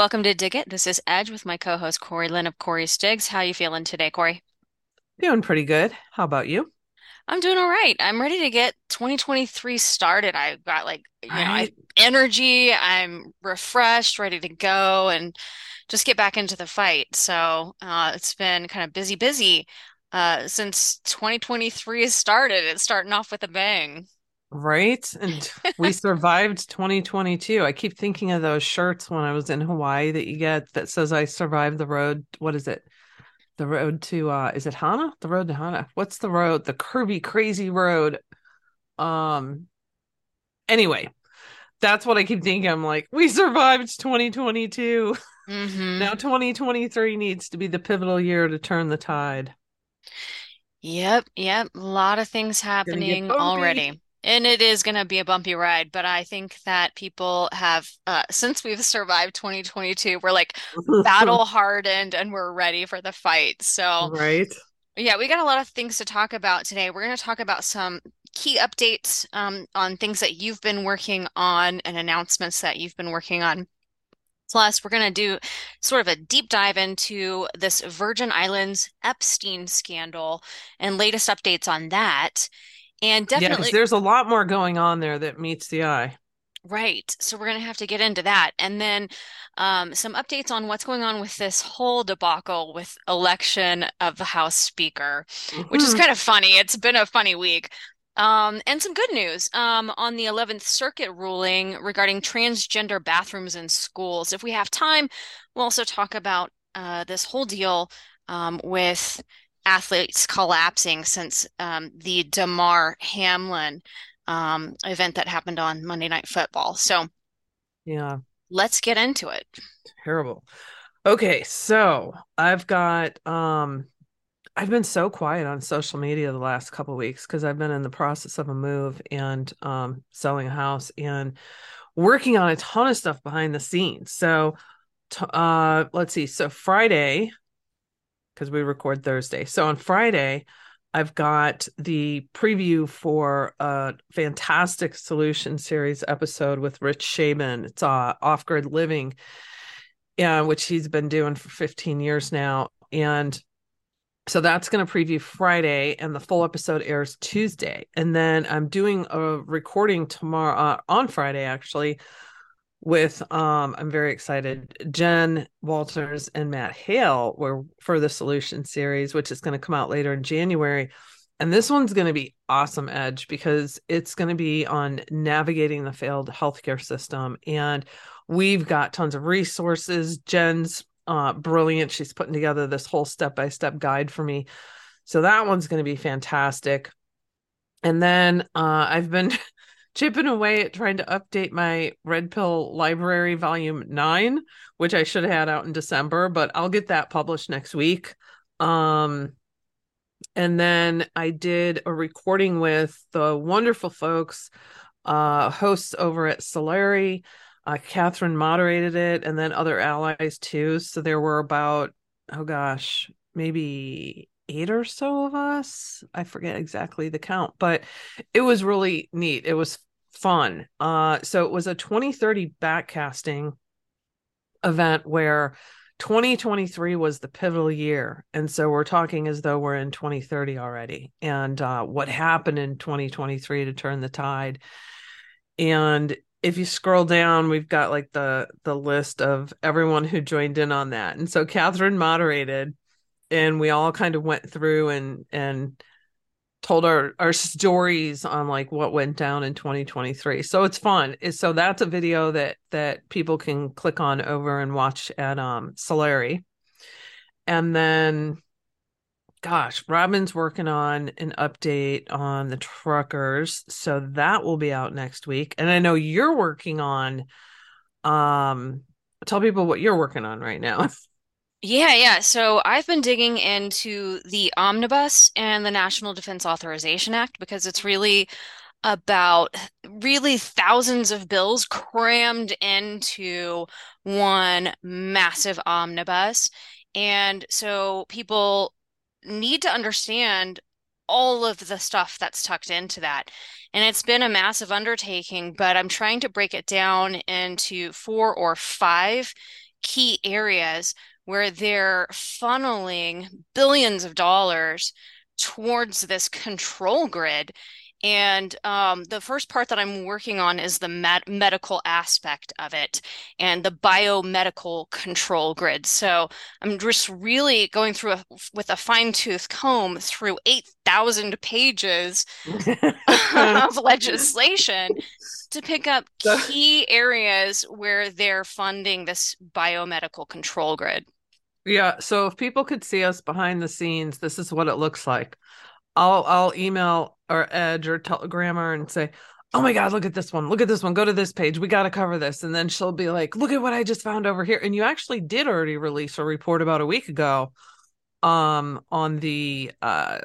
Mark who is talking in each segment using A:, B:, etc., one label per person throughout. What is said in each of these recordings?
A: Welcome to Dig It. This is Edge with my co-host Corey Lynn of Corey's Digs. How you feeling today, Corey?
B: Doing pretty good. How about you?
A: I'm doing all right. I'm ready to get 2023 started. I've got like, you know, I energy. I'm refreshed, ready to go and just get back into the fight. So, uh, it's been kind of busy, busy, uh, since 2023 has started. It's starting off with a bang.
B: Right. And we survived 2022. I keep thinking of those shirts when I was in Hawaii that you get that says I survived the road. What is it? The road to uh is it Hana? The road to Hana. What's the road? The curvy crazy road. Um anyway, that's what I keep thinking. I'm like, we survived 2022.
A: hmm
B: Now 2023 needs to be the pivotal year to turn the tide.
A: Yep, yep. A lot of things happening already. And it is going to be a bumpy ride, but I think that people have, uh, since we've survived 2022, we're like battle hardened and we're ready for the fight. So,
B: Right.
A: yeah, we got a lot of things to talk about today. We're going to talk about some key updates um, on things that you've been working on and announcements that you've been working on. Plus, we're going to do sort of a deep dive into this Virgin Islands Epstein scandal and latest updates on that. And
B: Yeah,
A: definitely,
B: there's a lot more going on there that meets the eye.
A: right. So we're going to have to get into that. And then um, some updates on what's going on with this whole debacle with election of the House Speaker, which is
B: hmm
A: kind of funny. It's been a funny week. Um, and some good news um, on the 11th Circuit ruling regarding transgender bathrooms in schools. If we have time, we'll also talk about uh, this whole deal um, with athletes collapsing since um, the Damar Hamlin um, event that happened on Monday Night Football. So
B: Yeah,
A: let's get into it.
B: terrible. Okay, so I've got um I've been so quiet on social media the last couple of weeks because I've been in the process of a move and um selling a house and working on a ton of stuff behind the scenes. So t- uh let's see. So Friday, because we record Thursday. So on Friday, I've got the preview for a fantastic solution series episode with Rich Shaman. It's uh, off grid living, yeah, which he's been doing for 15 years now. And so that's going to preview Friday, and the full episode airs Tuesday. And then I'm doing a recording tomorrow uh, on Friday, actually, with um I'm very excited Jen Walters and Matt Hale were for the solution series which is going to come out later in January. And this one's going to be awesome edge because it's going to be on navigating the failed healthcare system. And we've got tons of resources. Jen's uh brilliant. She's putting together this whole step-by-step guide for me. So that one's going to be fantastic. And then uh I've been chipping away at trying to update my Red Pill Library Volume 9, which I should have had out in December, but I'll get that published next week. Um, and then I did a recording with the wonderful folks, uh, hosts over at Solari. Uh, Catherine moderated it, and then other allies too. So there were about, oh gosh, maybe eight or so of us. I forget exactly the count, but it was really neat. It was fun. Uh, so it was a 2030 backcasting event where 2023 was the pivotal year. And so we're talking as though we're in 2030 already and uh, what happened in 2023 to turn the tide. And if you scroll down, we've got like the the list of everyone who joined in on that. And so Catherine moderated and we all kind of went through and and told our our stories on like what went down in 2023 so it's fun. So that's a video that that people can click on over and watch at um solari. And then gosh robin's working on an update on the truckers. So that will be out next week. And i know you're working on um tell people what you're working on right now
A: Yeah, yeah. So I've been digging into the Omnibus and the National Defense Authorization Act because it's really about really thousands of bills crammed into one massive omnibus. And so people need to understand all of the stuff that's tucked into that. And it's been a massive undertaking, but I'm trying to break it down into four or five key areas where they're funneling billions of dollars towards this control grid and um, the first part that I'm working on is the med- medical aspect of it and the biomedical control grid. So I'm just really going through a, with a fine tooth comb through 8,000 pages of legislation to pick up key areas where they're funding this biomedical control grid.
B: Yeah. So if people could see us behind the scenes, this is what it looks like. I'll I'll email or Edge or Telegram her and say, "Oh my God, look at this one! Look at this one! Go to this page. We got to cover this." And then she'll be like, "Look at what I just found over here." And you actually did already release a report about a week ago, um, on the uh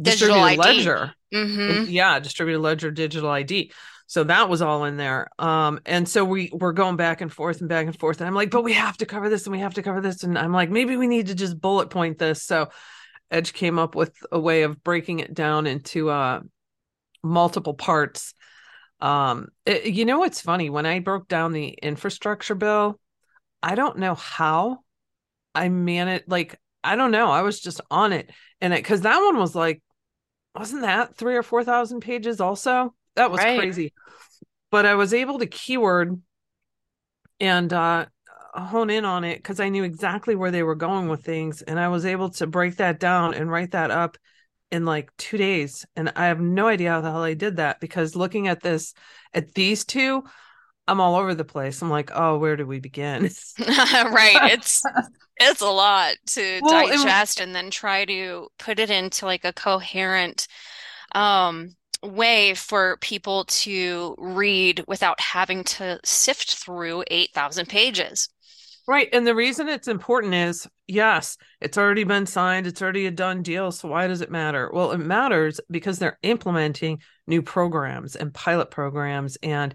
A: digital
B: distributed
A: ID.
B: ledger.
A: Mm-hmm.
B: Yeah, distributed ledger digital ID. So that was all in there. Um, and so we we're going back and forth and back and forth. And I'm like, but we have to cover this and we have to cover this. And I'm like, maybe we need to just bullet point this. So Edge came up with a way of breaking it down into uh, multiple parts. Um, it, you know what's funny? When I broke down the infrastructure bill, I don't know how I managed. Like, I don't know. I was just on it, and it because that one was like, wasn't that three or four thousand pages? Also, that was
A: Right.
B: crazy. But I was able to keyword and uh hone in on it because I knew exactly where they were going with things. And I was able to break that down and write that up in like two days. And I have no idea how the hell I did that because looking at this, at these two, I'm all over the place. I'm like, oh, where do we begin?
A: Right. It's it's a lot to
B: Well,
A: digest and then try to put it into like a coherent um way for people to read without having to sift through 8,000 pages.
B: Right. And the reason it's important is yes, it's already been signed, it's already a done deal. So why does it matter? Well, it matters because they're implementing new programs and pilot programs, and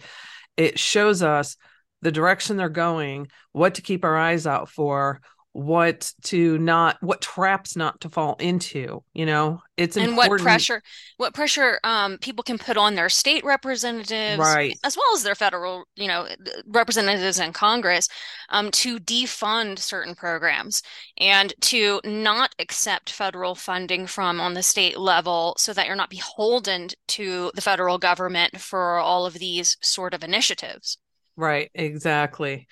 B: it shows us the direction they're going, what to keep our eyes out for, what to not, what traps not to fall into. You know, it's
A: And what pressure, what pressure um, people can put on their state representatives,
B: Right.
A: as well as their federal, you know, representatives in Congress, um, to defund certain programs and to not accept federal funding from on the state level so that you're not beholden to the federal government for all of these sort of initiatives.
B: Right. Exactly.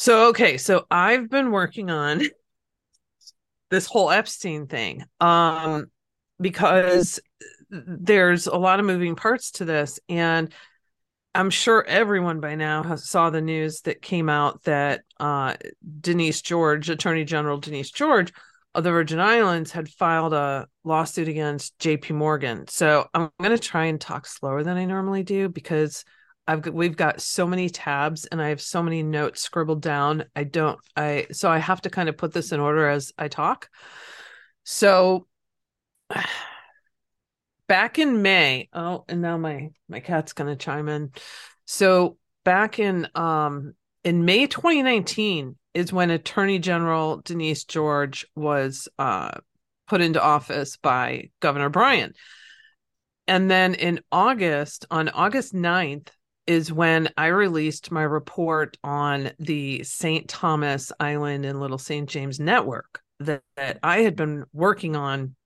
B: So, okay. So I've been working on this whole Epstein thing. Um, because there's a lot of moving parts to this and I'm sure everyone by now has saw the news that came out that uh, Denise George, Attorney General Denise George of the Virgin Islands, had filed a lawsuit against J.P. Morgan. So I'm going to try and talk slower than I normally do because I've got, we've got so many tabs and I have so many notes scribbled down. I don't I so I have to kind of put this in order as I talk. So back in May, oh, and now my my cat's going to chime in. So back in um in May 2019 is when Attorney General Denise George was uh put into office by Governor Bryan. And then in August, on August 9th, is when I released my report on the St. Thomas Island and Little St. James network that, that I had been working on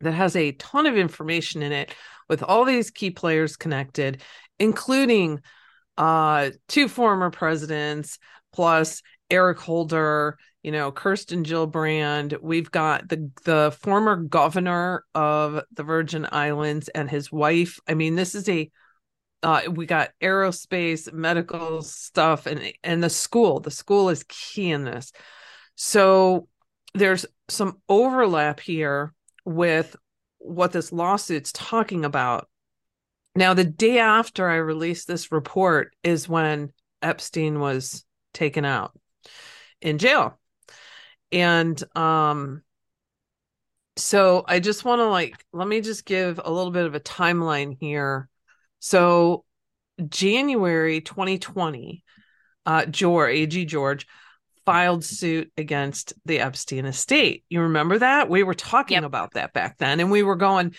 B: that has a ton of information in it with all these key players connected, including uh, two former presidents, plus Eric Holder, you know, Kirsten Gillibrand. We've got the the former governor of the Virgin Islands and his wife. I mean, this is a uh, we got aerospace, medical stuff, and and the school. The school is key in this. So there's some overlap here with what this lawsuit's talking about. Now, the day after I released this report is when Epstein was taken out in jail. And um so I just want to like let me just give a little bit of a timeline here. So January 2020, uh George AG George filed suit against the Epstein estate. You remember that? We were talking
A: Yep.
B: about that back then, and we were going,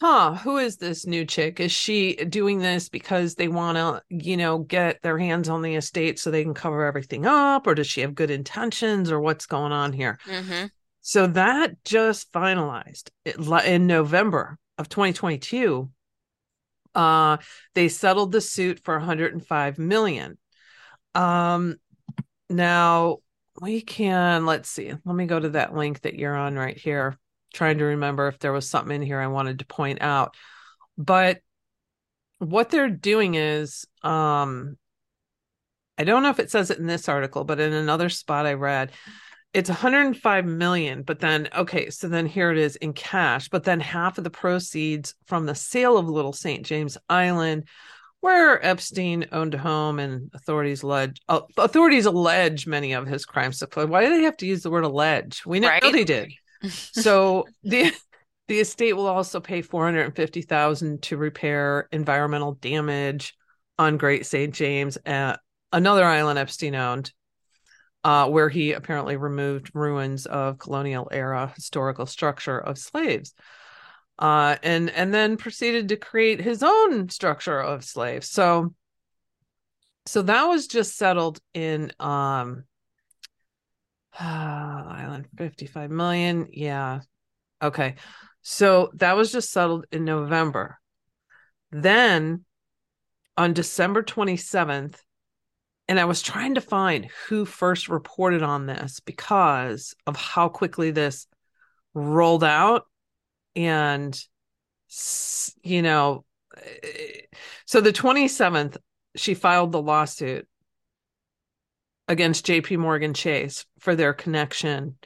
B: huh, who is this new chick? Is she doing this because they want to, you know, get their hands on the estate so they can cover everything up? Or does she have good intentions or what's going on here?
A: hmm
B: So that just finalized in November of 2022. Uh, they settled the suit for 105 million. Um, now we can, let's see, let me go to that link that you're on right here, trying to remember if there was something in here I wanted to point out. But what they're doing is, um, I don't know if it says it in this article, but in another spot I read, it's 105 million but then okay so then here it is in cash but then half of the proceeds from the sale of little st james island where epstein owned a home and authorities allege uh, authorities allege many of his crimes why do they have to use the word allege we know
A: Right.
B: they did so the the estate will also pay 450,000 to repair environmental damage on Great St. James, uh, another island Epstein owned, uh, where he apparently removed ruins of colonial era historical structure of slaves. Uh, and and then proceeded to create his own structure of slaves. So so that was just settled in um island 55 million. Yeah. Okay. So that was just settled in November. Then on December 27th, and I was trying to find who first reported on this because of how quickly this rolled out. And, you know, so the 27th, she filed the lawsuit against JP Morgan Chase for their connection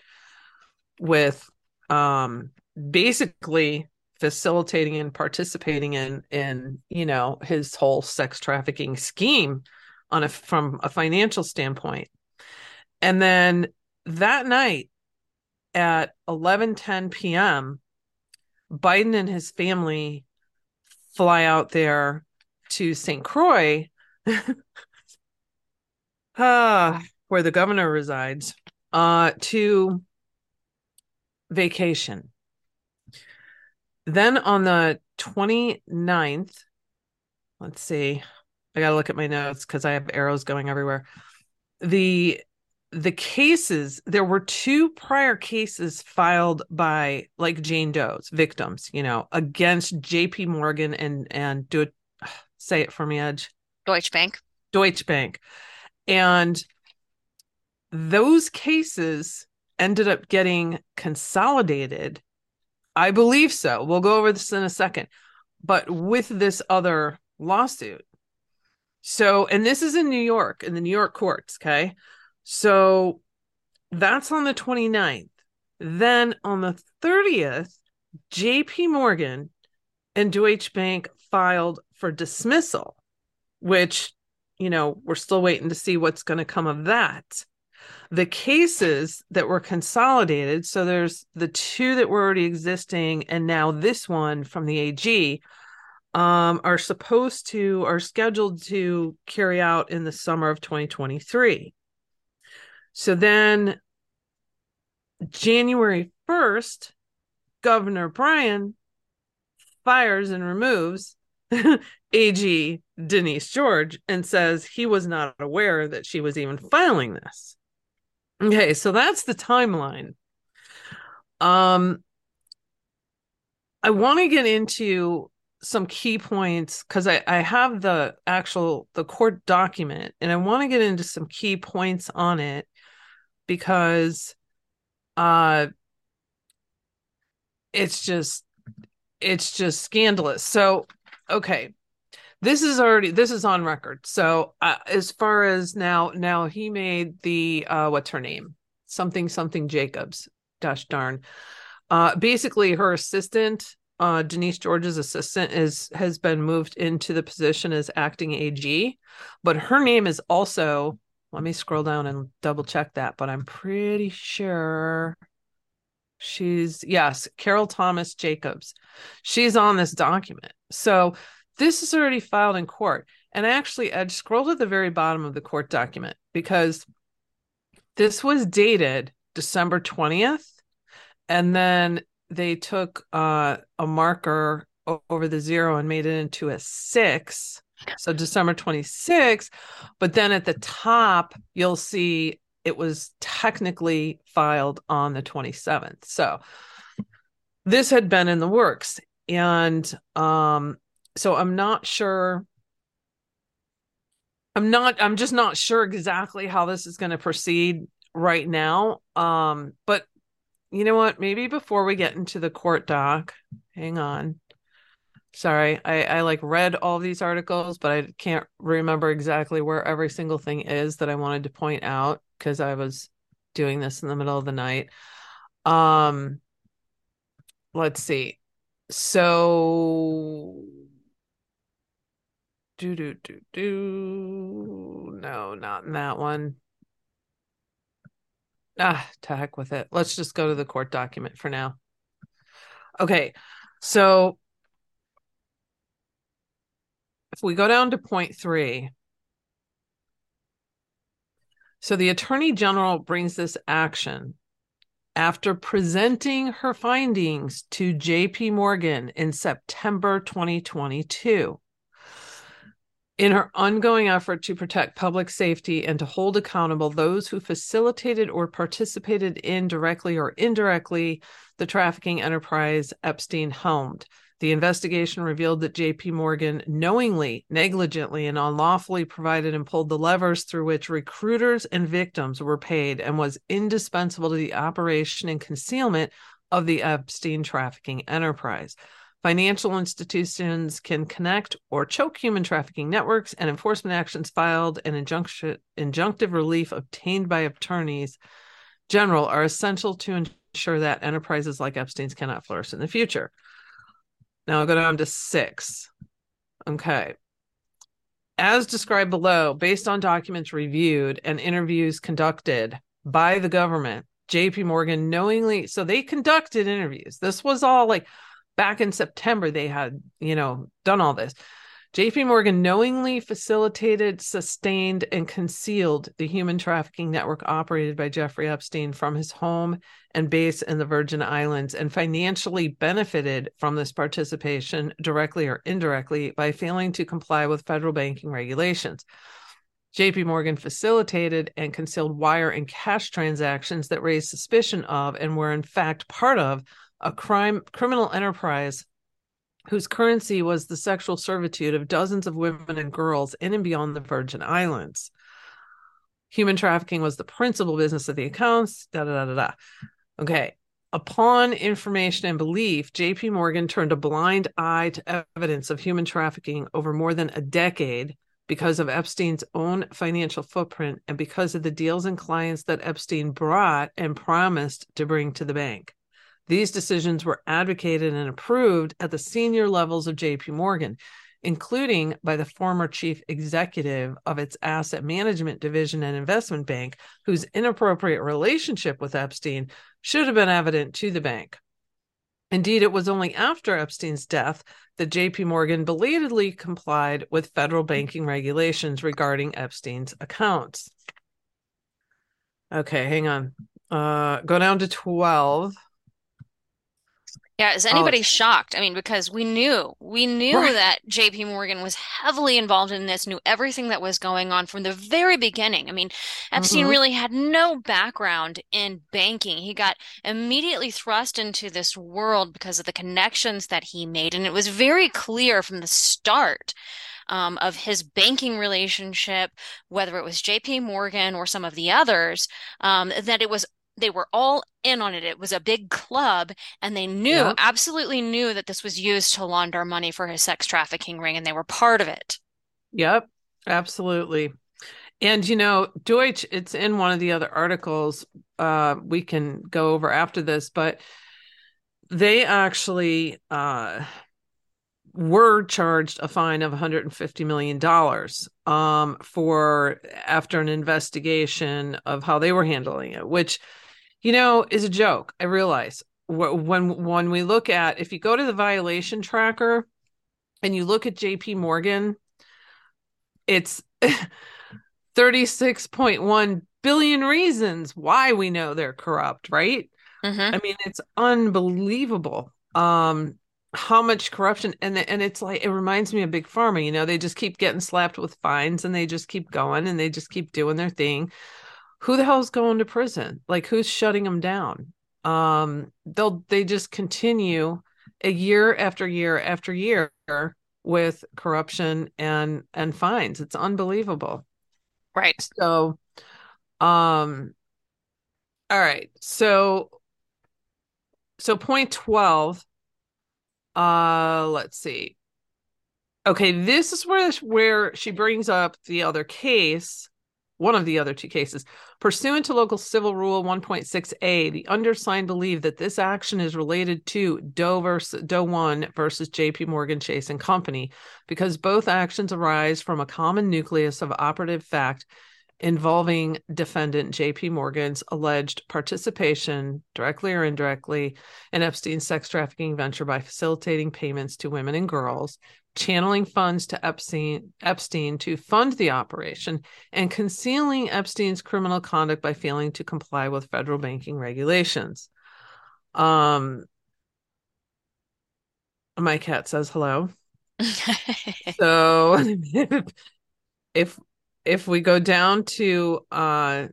B: with um, basically facilitating and participating in in you know his whole sex trafficking scheme on a from a financial standpoint and then that night at 11:10 p.m. Biden and his family fly out there to St. Croix uh, where the governor resides uh, to vacation then on the 29th, let's see. I got to look at my notes cuz I have arrows going everywhere. The the cases, there were two prior cases filed by like Jane Doe's victims, you know, against JP Morgan and and do it say it for me Edge.
A: Deutsche Bank.
B: Deutsche Bank. And those cases ended up getting consolidated I believe so. We'll go over this in a second. But with this other lawsuit. So, and this is in New York, in the New York courts. Okay. So that's on the 29th. Then on the 30th, JP Morgan and Deutsche Bank filed for dismissal, which, you know, we're still waiting to see what's going to come of that the cases that were consolidated so there's the two that were already existing and now this one from the ag um, are supposed to are scheduled to carry out in the summer of 2023 so then january 1st governor bryan fires and removes ag denise george and says he was not aware that she was even filing this Okay, so that's the timeline. Um I want to get into some key points because I, I have the actual the court document and I want to get into some key points on it because uh it's just it's just scandalous. So okay, this is already this is on record. So uh, as far as now now he made the uh what's her name? Something something jacobs gosh darn. Uh basically her assistant uh denise george's assistant is has been moved into the position as acting ag but her name is also let me scroll down and double check that but i'm pretty sure she's yes carol thomas jacobs. She's on this document. So this is already filed in court. And I actually, Ed, scroll to the very bottom of the court document because This was dated December 20th, and then they took uh, a marker over the zero and made it into a six. So December 26th. But then at the top, you'll see it was technically filed on the 27th. So this had been in the works. And um, so I'm not sure. I'm not, I'm just not sure exactly how this is going to proceed right now. Um, but you know what? Maybe before we get into the court doc, hang on. Sorry, I, I like read all these articles, but I can't remember exactly where every single thing is that I wanted to point out because I was doing this in the middle of the night. Um, let's see. So do do do do no, not in that one. Ah, to heck with it. Let's just go to the court document for now. Okay, so if we go down to point three, so the attorney general brings this action after presenting her findings to JP Morgan in September 2022. In her ongoing effort to protect public safety and to hold accountable those who facilitated or participated in directly or indirectly the trafficking enterprise Epstein helmed. The investigation revealed that JP Morgan knowingly, negligently, and unlawfully provided and pulled the levers through which recruiters and victims were paid and was indispensable to the operation and concealment of the Epstein trafficking enterprise. Financial institutions can connect or choke human trafficking networks, and enforcement actions filed and injunction, injunctive relief obtained by attorneys general are essential to ensure that enterprises like Epstein's cannot flourish in the future. Now I'll go down to six. Okay. As described below, based on documents reviewed and interviews conducted by the government, JP Morgan knowingly, so they conducted interviews. This was all like back in September, they had, you know, done all this. JP Morgan knowingly facilitated, sustained, and concealed the human trafficking network operated by Jeffrey Epstein from his home and base in the Virgin Islands and financially benefited from this participation directly or indirectly by failing to comply with federal banking regulations. JP Morgan facilitated and concealed wire and cash transactions that raised suspicion of and were in fact part of a crime criminal enterprise whose currency was the sexual servitude of dozens of women and girls in and beyond the Virgin Islands. Human trafficking was the principal business of the accounts. Da da da da. da. Okay. Upon information and belief, JP Morgan turned a blind eye to evidence of human trafficking over more than a decade because of Epstein's own financial footprint and because of the deals and clients that Epstein brought and promised to bring to the bank. These decisions were advocated and approved at the senior levels of JP Morgan, including by the former chief executive of its asset management division and investment bank, whose inappropriate relationship with Epstein should have been evident to the bank. Indeed, it was only after Epstein's death that JP Morgan belatedly complied with federal banking regulations regarding Epstein's accounts. Okay, hang on. Uh, go down to 12.
A: Yeah, is
B: Oh,
A: anybody shocked? I mean, because we knew, we knew
B: right.
A: that JP Morgan was heavily involved in this, knew everything that was going on from the very beginning. I mean, Epstein
B: Mhm.
A: really had no background in banking. He got immediately thrust into this world because of the connections that he made. And it was very clear from the start um, of his banking relationship, whether it was JP Morgan or some of the others, um, that it was they were all in on it. It was a big club, and they knew,
B: Yep.
A: absolutely knew that this was used to launder money for his sex trafficking ring, and they were part of it.
B: Yep. Absolutely. And you know, Deutsch, it's in one of the other articles uh we can go over after this, but they actually uh were charged a fine of 150 million dollars um for after an investigation of how they were handling it, which you know is a joke. I realize Wh- when when we look at if you go to the violation tracker and you look at JP Morgan, it's 36.1 billion reasons why we know they're corrupt, right?
A: Mm-hmm.
B: I mean, it's unbelievable. Um, how much corruption and and it's like it reminds me of big pharma you know they just keep getting slapped with fines and they just keep going and they just keep doing their thing who the hell's going to prison? Like who's shutting them down? Um they'll they just continue a year after year after year with corruption and and fines. It's unbelievable.
A: Right.
B: So um all right. So so point 12 uh, let's see. Okay, this is where where she brings up the other case, one of the other two cases. Pursuant to local civil rule 1.6a, the undersigned believe that this action is related to Doe versus Doe 1 versus JP Morgan Chase and Company because both actions arise from a common nucleus of operative fact involving defendant JP Morgan's alleged participation, directly or indirectly, in Epstein's sex trafficking venture by facilitating payments to women and girls, channeling funds to Epstein, Epstein to fund the operation, and concealing Epstein's criminal conduct by failing to comply with federal banking regulations. Um, my cat says hello. so if if we go down to uh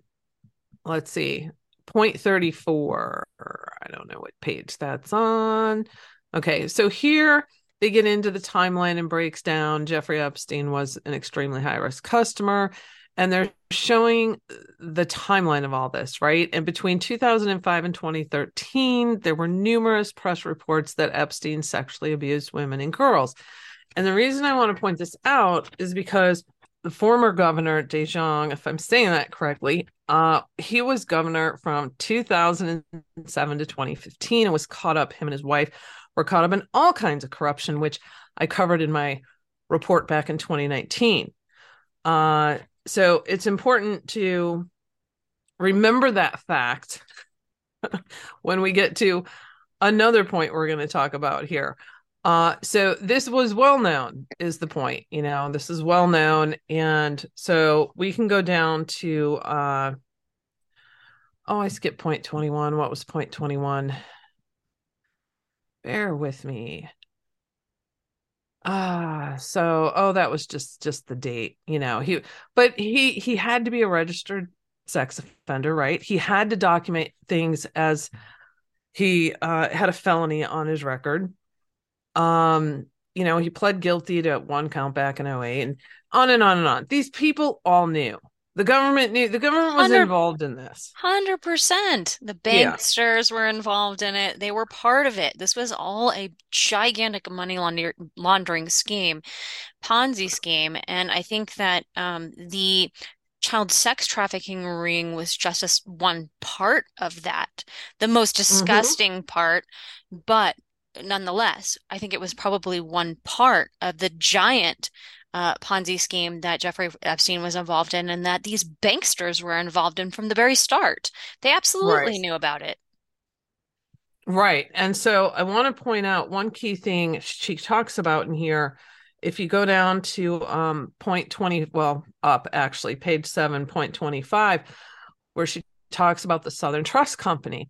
B: let's see point 34 i don't know what page that's on okay so here they get into the timeline and breaks down jeffrey epstein was an extremely high risk customer and they're showing the timeline of all this right and between 2005 and 2013 there were numerous press reports that epstein sexually abused women and girls and the reason i want to point this out is because the former governor de Jongh, if I'm saying that correctly, uh, he was governor from 2007 to 2015 and was caught up. Him and his wife were caught up in all kinds of corruption, which I covered in my report back in 2019. Uh, so it's important to remember that fact when we get to another point we're going to talk about here. Uh, so this was well known, is the point. You know, this is well known, and so we can go down to. Uh, oh, I skipped point twenty one. What was point twenty one? Bear with me. Ah, so oh, that was just just the date. You know, he but he he had to be a registered sex offender, right? He had to document things as he uh, had a felony on his record um, you know, he pled guilty to one count back in 08 and on and on and on. These people all knew. The government knew the government was involved in this.
A: 100%. The banksters yeah. were involved in it. They were part of it. This was all a gigantic money laundering scheme, Ponzi scheme. And I think that um, the child sex trafficking ring was just a, one part of that, the most mm-hmm. disgusting mm-hmm. part. But nonetheless, I think it was probably one part of the giant uh, Ponzi scheme that Jeffrey Epstein was involved in, and that these banksters were involved in from the very start. They absolutely right. knew about it.
B: Right. And so I want to point out one key thing she talks about in here. If you go down to um, point 20, well, up actually, page 7, point 25, where she talks about the Southern Trust Company.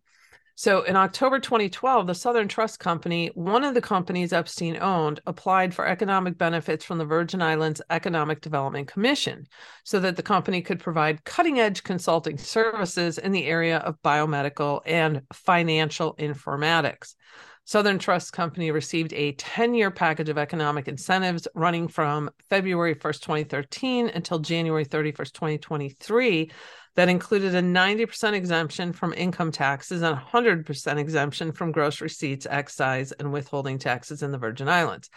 B: So in October 2012, the Southern Trust Company, one of the companies Epstein owned, applied for economic benefits from the Virgin Islands Economic Development Commission so that the company could provide cutting edge consulting services in the area of biomedical and financial informatics. Southern Trust Company received a 10 year package of economic incentives running from February 1st, 2013 until January 31st, 2023 that included a 90% exemption from income taxes and 100% exemption from gross receipts, excise, and withholding taxes in the Virgin Islands.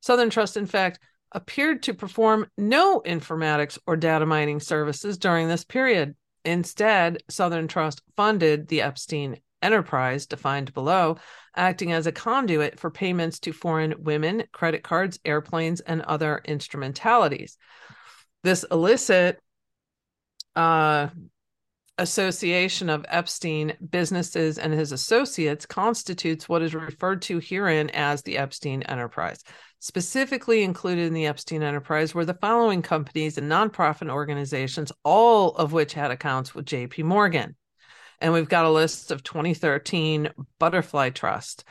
B: Southern Trust, in fact, appeared to perform no informatics or data mining services during this period. Instead, Southern Trust funded the Epstein enterprise defined below, acting as a conduit for payments to foreign women, credit cards, airplanes, and other instrumentalities. This illicit uh, association of Epstein businesses and his associates constitutes what is referred to herein as the Epstein enterprise. Specifically included in the Epstein enterprise were the following companies and nonprofit organizations, all of which had accounts with JP Morgan. And we've got a list of 2013 Butterfly Trust,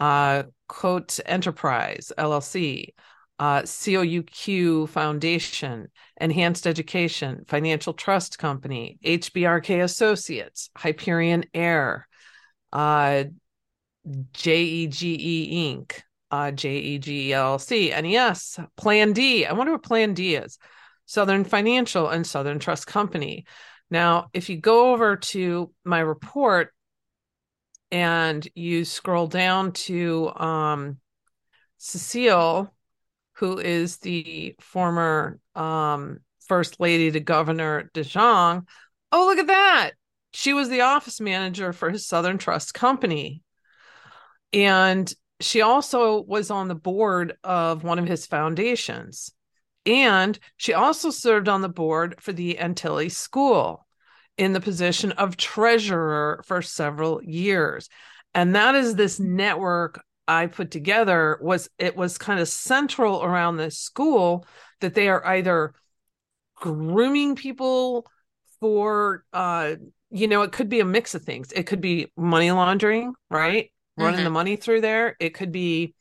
B: uh, Quote Enterprise LLC, uh, COUQ Foundation, Enhanced Education, Financial Trust Company, HBRK Associates, Hyperion Air, uh, JEGE Inc., uh, NES, Plan D. I wonder what Plan D is. Southern Financial and Southern Trust Company. Now, if you go over to my report and you scroll down to um, Cecile who is the former um, first lady to Governor de Jongh. Oh, look at that. She was the office manager for his Southern Trust Company. And she also was on the board of one of his foundations. And she also served on the board for the Antilles School in the position of treasurer for several years. And that is this network I put together was it was kind of central around this school that they are either grooming people for uh you know it could be a mix of things. It could be money laundering right? Running mm-hmm. the money through there. It could be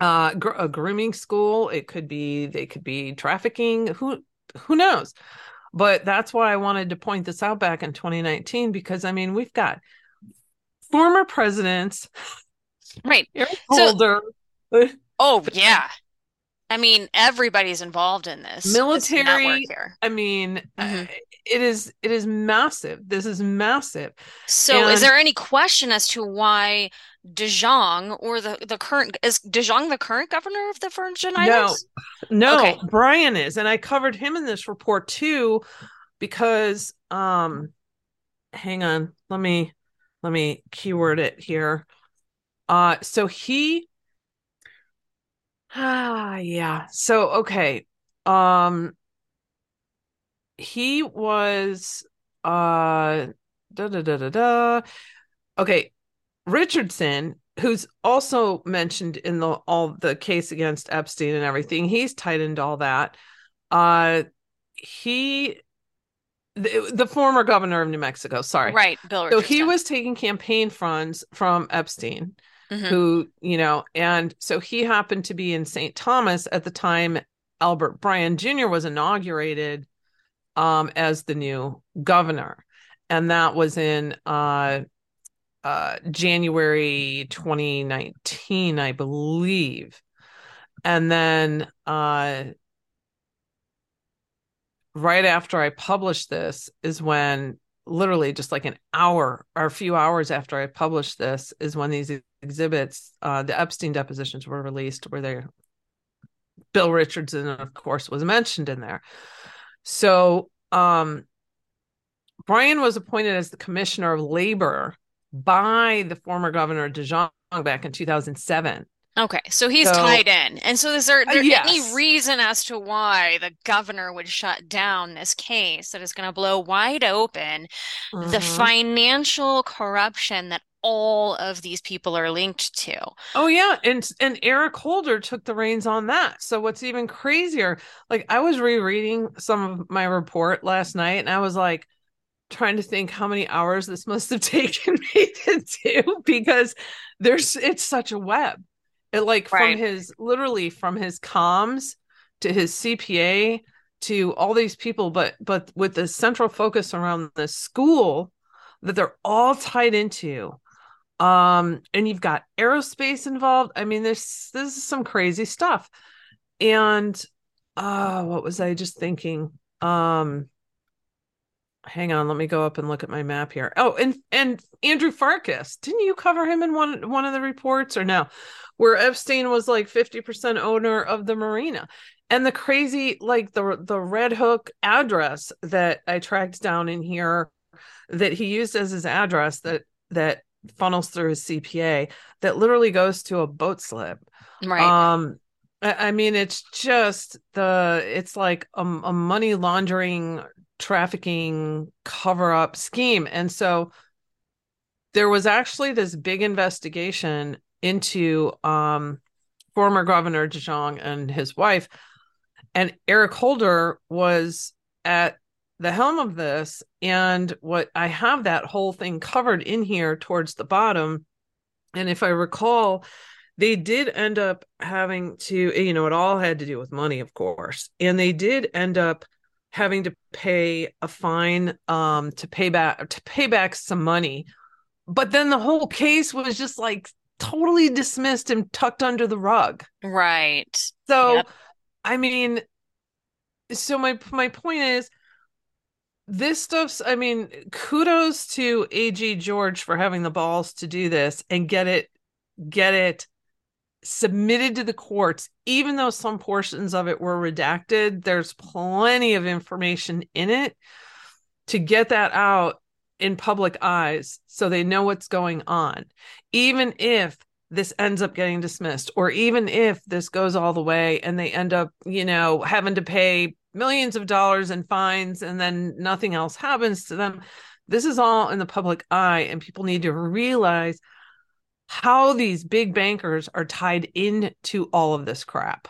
B: uh gr- a grooming school. It could be they could be trafficking. Who who knows? But that's why i wanted to point this out back in 2019 because i mean we've got former presidents
A: Right.
B: You're older. So,
A: oh yeah. I mean, everybody's involved in this
B: military. I mean, mm-hmm. it is it is massive. This is massive.
A: So, and, is there any question as to why de Jongh or the the current is de Jongh the current governor of the Virgin Islands?
B: No, no, okay. Bryan is, and I covered him in this report too, because um, hang on, let me let me keyword it here. Uh, so he, ah, yeah. So okay, um, he was uh, da da da da da. Okay, Richardson, who's also mentioned in the all the case against Epstein and everything, he's tied into all that. Uh, he the, the, former governor of New Mexico. Sorry,
A: right, Bill.
B: Richardson. So he was taking campaign funds from Epstein, mm-hmm. who, you know, and so he happened to be in St. Thomas at the time Albert Bryan Jr. was inaugurated um, as the new governor. And that was in uh, uh, January 2019, I believe. And then uh, right after I published this is when literally just like an hour or a few hours after I published this is when these exhibits, uh, the Epstein depositions were released, where they Bill Richardson, of course, was mentioned in there. So um, Bryan was appointed as the commissioner of labor by the former governor de Jongh back in 2007.
A: Okay, so he's so, tied in. And so is there, uh, there uh, yes. any reason as to why the governor would shut down this case that is going to blow wide open mm-hmm. the financial corruption that all of these people are linked to.
B: Oh yeah, and and Eric Holder took the reins on that. So what's even crazier, like I was rereading some of my report last night and I was like trying to think how many hours this must have taken me to do because there's it's such a web. It like right. from his literally from his comms to his CPA to all these people, but but with the central focus around the school that they're all tied into. Um, and you've got aerospace involved. I mean, this this is some crazy stuff. And uh what was I just thinking? Um hang on let me go up and look at my map here oh and and andrew farkas didn't you cover him in one one of the reports or no where epstein was like 50% owner of the marina and the crazy like the the red hook address that i tracked down in here that he used as his address that that funnels through his cpa that literally goes to a boat slip
A: right
B: um I mean, it's just the it's like a, a money laundering trafficking cover up scheme. And so there was actually this big investigation into um, former Governor de Jongh and his wife. And Eric Holder was at the helm of this. And what I have that whole thing covered in here towards the bottom. And if I recall, they did end up having to, you know, it all had to do with money, of course. And they did end up having to pay a fine um to pay back to pay back some money but then the whole case was just like totally dismissed and tucked under the rug
A: right
B: so yep. i mean so my my point is this stuff's i mean kudos to ag george for having the balls to do this and get it get it submitted to the courts, even though some portions of it were redacted, there's plenty of information in it to get that out in public eyes so they know what's going on. Even if this ends up getting dismissed, or even if this goes all the way and they end up, you know, having to pay millions of dollars in fines and then nothing else happens to them. This is all in the public eye, and people need to realize how these big bankers are tied into all of this crap.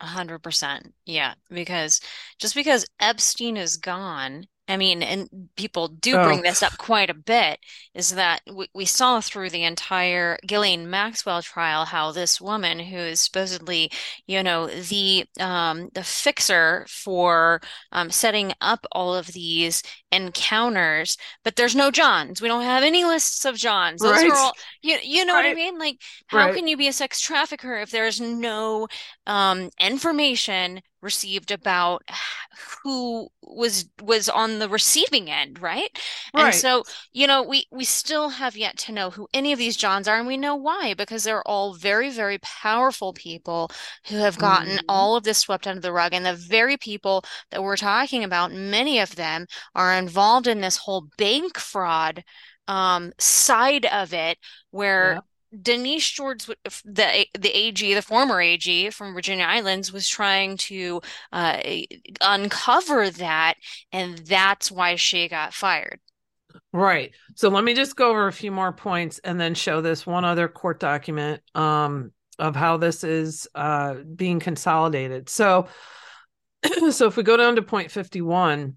A: A hundred percent. Yeah. Because just because Epstein is gone I mean, and people do bring oh. this up quite a bit, is that we, we saw through the entire Ghislaine Maxwell trial how this woman who is supposedly, you know, the um, the fixer for um, setting up all of these encounters, but there's no Johns. We don't have any lists of Johns. Those right. are all you you know right. what I mean? Like, how right. can you be a sex trafficker if there's no um, information received about who was was on the receiving end right? right and so you know we we still have yet to know who any of these johns are and we know why because they're all very very powerful people who have gotten mm-hmm. all of this swept under the rug and the very people that we're talking about many of them are involved in this whole bank fraud um, side of it where. Denise George, the the AG, the former AG from Virginia Islands, was trying to uh, uncover that, and that's why she got fired.
B: Right. So let me just go over a few more points and then show this one other court document um, of how this is uh, being consolidated. So, so if we go down to point fifty one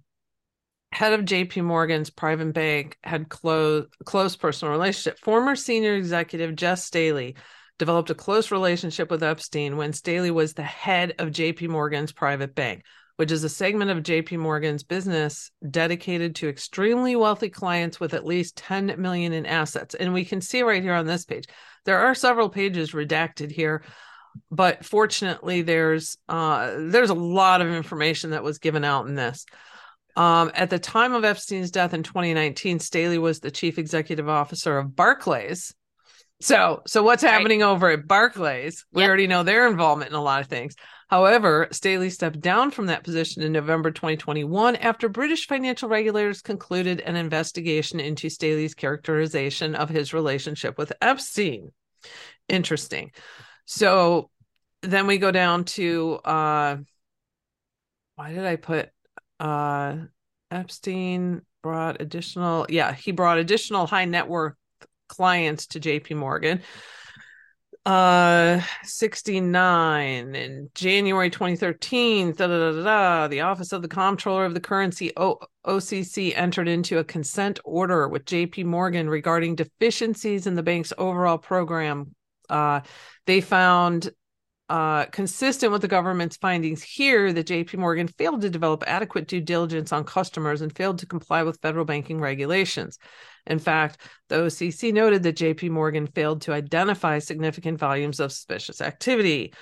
B: head of JP Morgan's private bank had close close personal relationship. Former senior executive Jes Staley developed a close relationship with Epstein when Staley was the head of JP Morgan's private bank, which is a segment of JP Morgan's business dedicated to extremely wealthy clients with at least 10 million in assets. And we can see right here on this page. There are several pages redacted here but fortunately there's uh, there's a lot of information that was given out in this um, at the time of Epstein's death in 2019, Staley was the chief executive officer of Barclays. So, so what's right. happening over at Barclays? We yep. already know their involvement in a lot of things. However, Staley stepped down from that position in November 2021 after British financial regulators concluded an investigation into Staley's characterization of his relationship with Epstein. Interesting. So then we go down to uh why did I put uh, Epstein brought additional, yeah, he brought additional high net worth clients to JP Morgan. Uh, 69 in January 2013, da, da, da, da, the Office of the Comptroller of the Currency, o- OCC, entered into a consent order with JP Morgan regarding deficiencies in the bank's overall program. Uh, they found uh, consistent with the government's findings here that JP Morgan failed to develop adequate due diligence on customers and failed to comply with federal banking regulations. In fact, the OCC noted that JP Morgan failed to identify significant volumes of suspicious activity.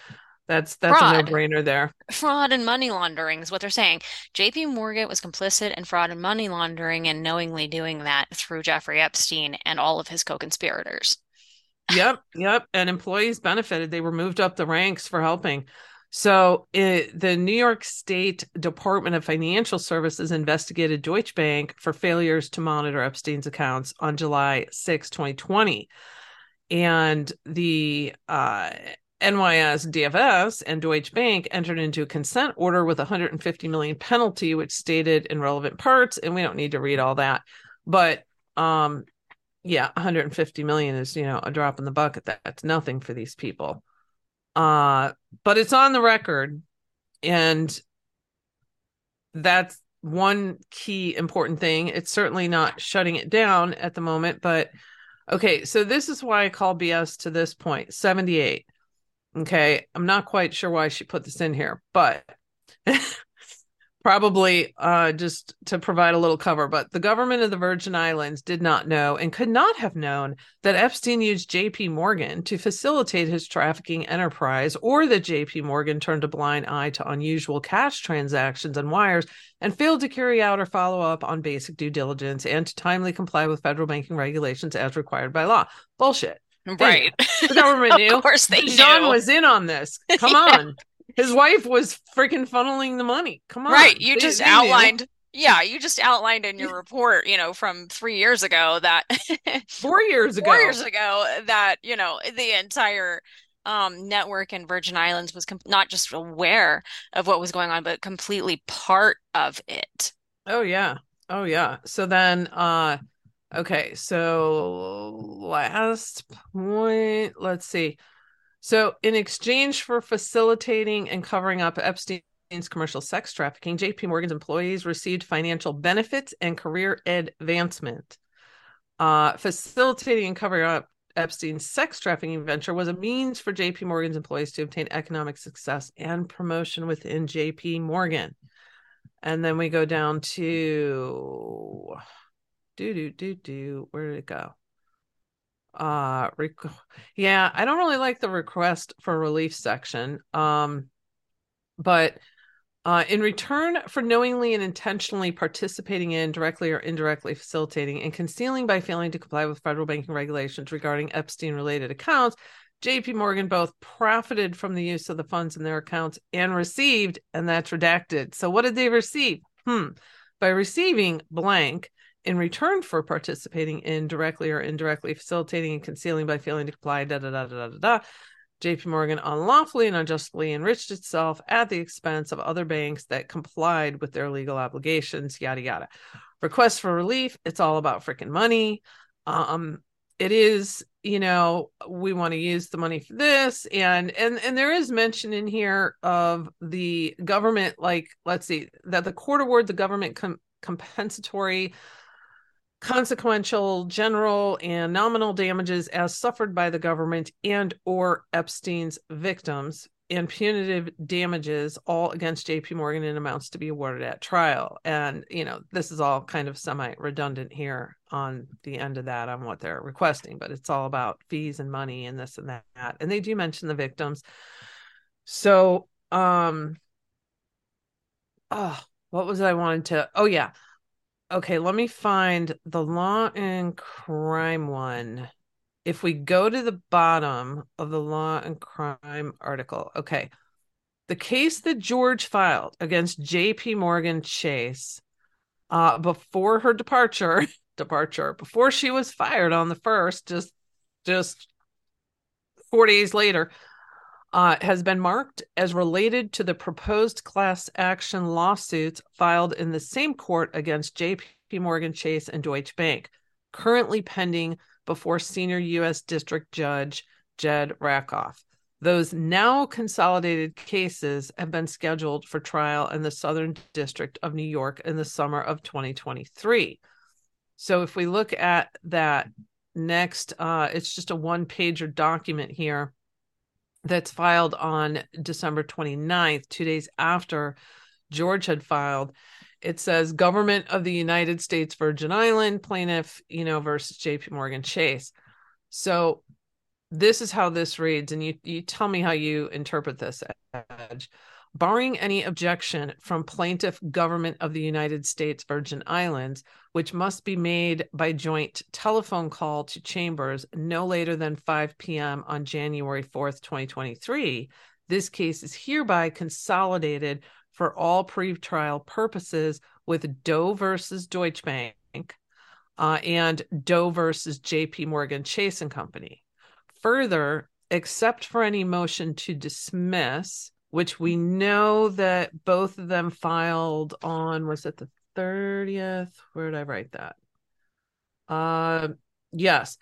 B: That's that's fraud. a no-brainer there.
A: Fraud and money laundering is what they're saying. JP Morgan was complicit in fraud and money laundering and knowingly doing that through Jeffrey Epstein and all of his co-conspirators
B: yep, yep. And employees benefited. They were moved up the ranks for helping. So, it, the New York State Department of Financial Services investigated Deutsche Bank for failures to monitor Epstein's accounts on July 6, 2020. And the uh, NYS DFS and Deutsche Bank entered into a consent order with a 150 million penalty, which stated in relevant parts, and we don't need to read all that. But um, yeah, 150 million is you know a drop in the bucket. That's nothing for these people. Uh, but it's on the record, and that's one key important thing. It's certainly not shutting it down at the moment, but okay. So this is why I call BS to this point. 78 Okay. I'm not quite sure why she put this in here, but probably uh, just to provide a little cover. But the government of the Virgin Islands did not know and could not have known that Epstein used JP Morgan to facilitate his trafficking enterprise, or that JP Morgan turned a blind eye to unusual cash transactions and wires and failed to carry out or follow up on basic due diligence and to timely comply with federal banking regulations as required by law. Bullshit.
A: Right.
B: The government knew.
A: of course they
B: John
A: knew.
B: was in on this. Come
A: Yeah.
B: on. His wife was freaking funneling the money. Come on.
A: Right. You
B: They-
A: just
B: they knew.
A: outlined. Yeah, you just outlined in your report, you know, from three years ago that
B: four years ago.
A: four years ago that, you know, the entire um, network in Virgin Islands was com not just aware of what was going on, but completely part of it.
B: Oh yeah. Oh yeah. So then uh okay, so last point, let's see. So in exchange for facilitating and covering up Epstein's commercial sex trafficking, JP Morgan's employees received financial benefits and career advancement. Uh facilitating and covering up Epstein's sex trafficking venture was a means for JP Morgan's employees to obtain economic success and promotion within JP Morgan. And then we go down to do do do do. Where did it go? Uh rec- yeah, I don't really like the request for relief section. Um, but uh, in return for knowingly and intentionally participating in, directly or indirectly facilitating, and concealing by failing to comply with federal banking regulations regarding Epstein related accounts, JP Morgan both profited from the use of the funds in their accounts and received, and that's redacted. So, what did they receive? Hmm. By receiving blank in return for participating in directly or indirectly facilitating and concealing by failing to comply, da da da da da da. JP Morgan unlawfully and unjustly enriched itself at the expense of other banks that complied with their legal obligations, yada yada. Request for relief, it's all about freaking money. Um, it is, you know, we want to use the money for this, and and and there is mention in here of the government, like let's see, that the court award the government com- compensatory consequential general and nominal damages as suffered by the government and or epstein's victims and punitive damages all against jp morgan in amounts to be awarded at trial. And you know this is all kind of semi redundant here on the end of that on what they're requesting but it's all about fees and money and this and that. And they do mention the victims. So um oh what was i wanted to oh yeah okay, let me find the law and crime one. If we go to the bottom of the law and crime article, okay. The case that George filed against JP Morgan Chase uh before her departure, departure, before she was fired on the first, just just four days later, uh, has been marked as related to the proposed class action lawsuits filed in the same court against JP Morgan Chase and Deutsche Bank, currently pending before senior U.S. District Judge Jed Rakoff. Those now consolidated cases have been scheduled for trial in the Southern District of New York in the summer of 2023. So if we look at that next, uh, it's just a one pager document here that's filed on December 29th, two days after George had filed. It says government of the United States Virgin Island plaintiff, you know, versus JP Morgan Chase. So this is how this reads, and you you tell me how you interpret this, Edge. Barring any objection from plaintiff government of the United States Virgin Islands, which must be made by joint telephone call to chambers no later than 5 p.m. on January 4th, 2023, this case is hereby consolidated for all pre-trial purposes with Doe versus Deutsche Bank uh, and Doe versus JP Morgan Chase and Company. Further, except for any motion to dismiss, which we know that both of them filed on, was it the 30th? Where did I write that? Uh, yes.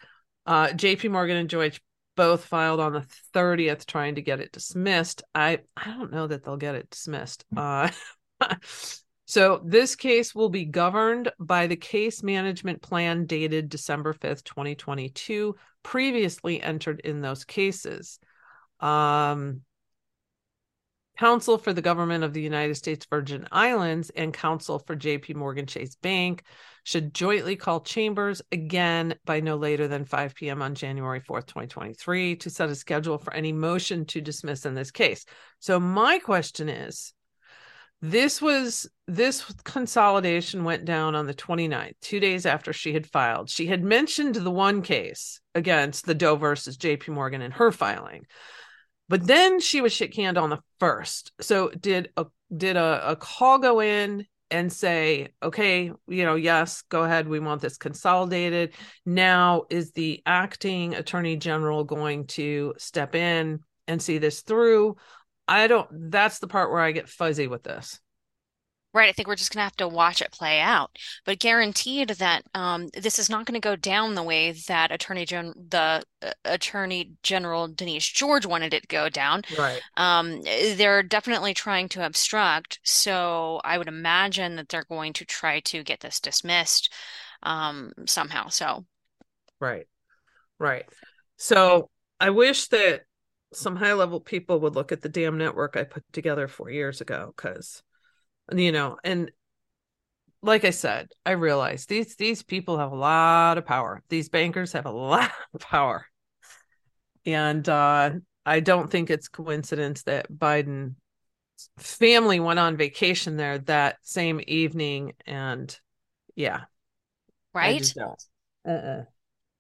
B: Uh, JP Morgan and Deutsche both filed on the 30th trying to get it dismissed. I I don't know that they'll get it dismissed. Uh, so this case will be governed by the case management plan dated December 5th, 2022, previously entered in those cases. Um, counsel for the government of the United States Virgin Islands and counsel for JP Morgan Chase Bank should jointly call chambers again by no later than 5 p.m. on January 4th, 2023 to set a schedule for any motion to dismiss in this case. So my question is this was this consolidation went down on the 29th, 2 days after she had filed. She had mentioned the one case against the Doe versus JP Morgan in her filing. But then she was shit canned on the first. So did a did a, a call go in and say, okay, you know, yes, go ahead, we want this consolidated. Now is the acting attorney general going to step in and see this through? I don't that's the part where I get fuzzy with this.
A: Right. I think we're just going to have to watch it play out, but guaranteed that um, this is not going to go down the way that Attorney Gen the uh, Attorney General Denise George wanted it to go down.
B: Right.
A: Um, they're definitely trying to obstruct, so I would imagine that they're going to try to get this dismissed um, somehow. So.
B: Right. Right. So I wish that some high level people would look at the damn network I put together four years ago because you know and like i said i realize these these people have a lot of power. These bankers have a lot of power. And uh i don't think it's coincidence that biden family went on vacation there that same evening and yeah.
A: Right? uh-uh.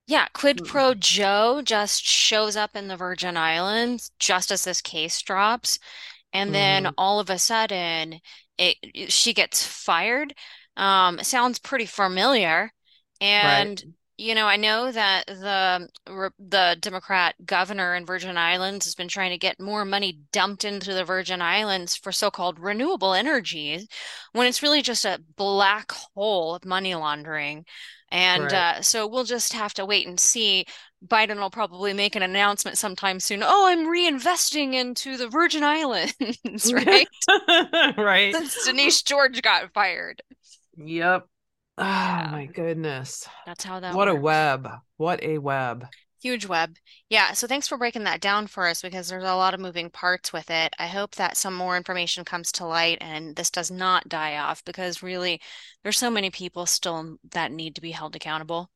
A: yeah quid pro joe just shows up in the virgin islands just as this case drops and then mm-hmm. all of a sudden it, she gets fired. Um, sounds pretty familiar. And right. You know, I know that the the Democrat governor in Virgin Islands has been trying to get more money dumped into the Virgin Islands for so-called renewable energies, when it's really just a black hole of money laundering. And right. uh, so we'll just have to wait and see. Biden will probably make an announcement sometime soon. Oh, I'm reinvesting into the Virgin Islands, right?
B: right.
A: Since Denise George got fired.
B: Yep. Oh yeah. my goodness.
A: That's how that
B: What
A: works.
B: a web. What a web.
A: Huge web. Yeah, so thanks for breaking that down for us because there's a lot of moving parts with it. I hope that some more information comes to light and this does not die off because really there's so many people still that need to be held accountable.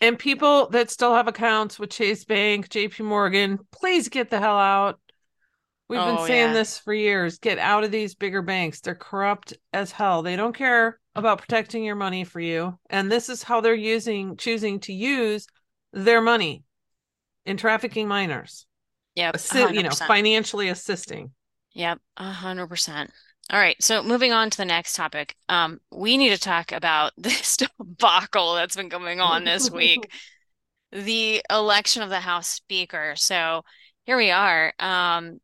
B: And people that still have accounts with Chase Bank, JP Morgan, please get the hell out. We've oh, been saying yeah. this for years. Get out of these bigger banks. They're corrupt as hell. They don't care about protecting your money for you. And this is how they're using choosing to use their money in trafficking minors.
A: Yep.
B: Assi- you know, financially assisting.
A: Yep, a hundred percent. All right, so moving on to the next topic. Um, we need to talk about this debacle that's been going on this week. the election of the House Speaker. So here we are. Um,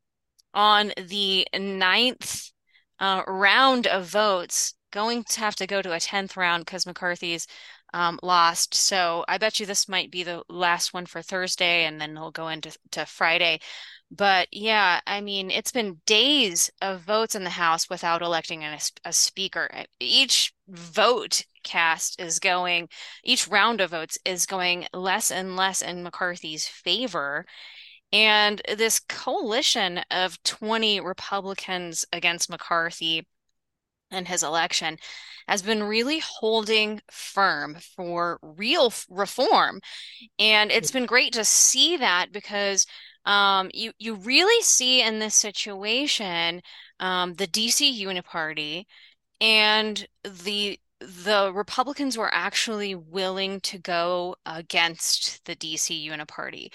A: on the ninth uh, round of votes, going to have to go to a 10th round because McCarthy's um, lost. So I bet you this might be the last one for Thursday, and then he'll go into to Friday. But yeah, I mean, it's been days of votes in the House without electing a, a speaker. Each vote cast is going, each round of votes is going less and less in McCarthy's favor. And this coalition of 20 Republicans against McCarthy and his election has been really holding firm for real reform. And it's been great to see that because um, you, you really see in this situation um, the DC Uniparty and the the Republicans were actually willing to go against the DC Uniparty.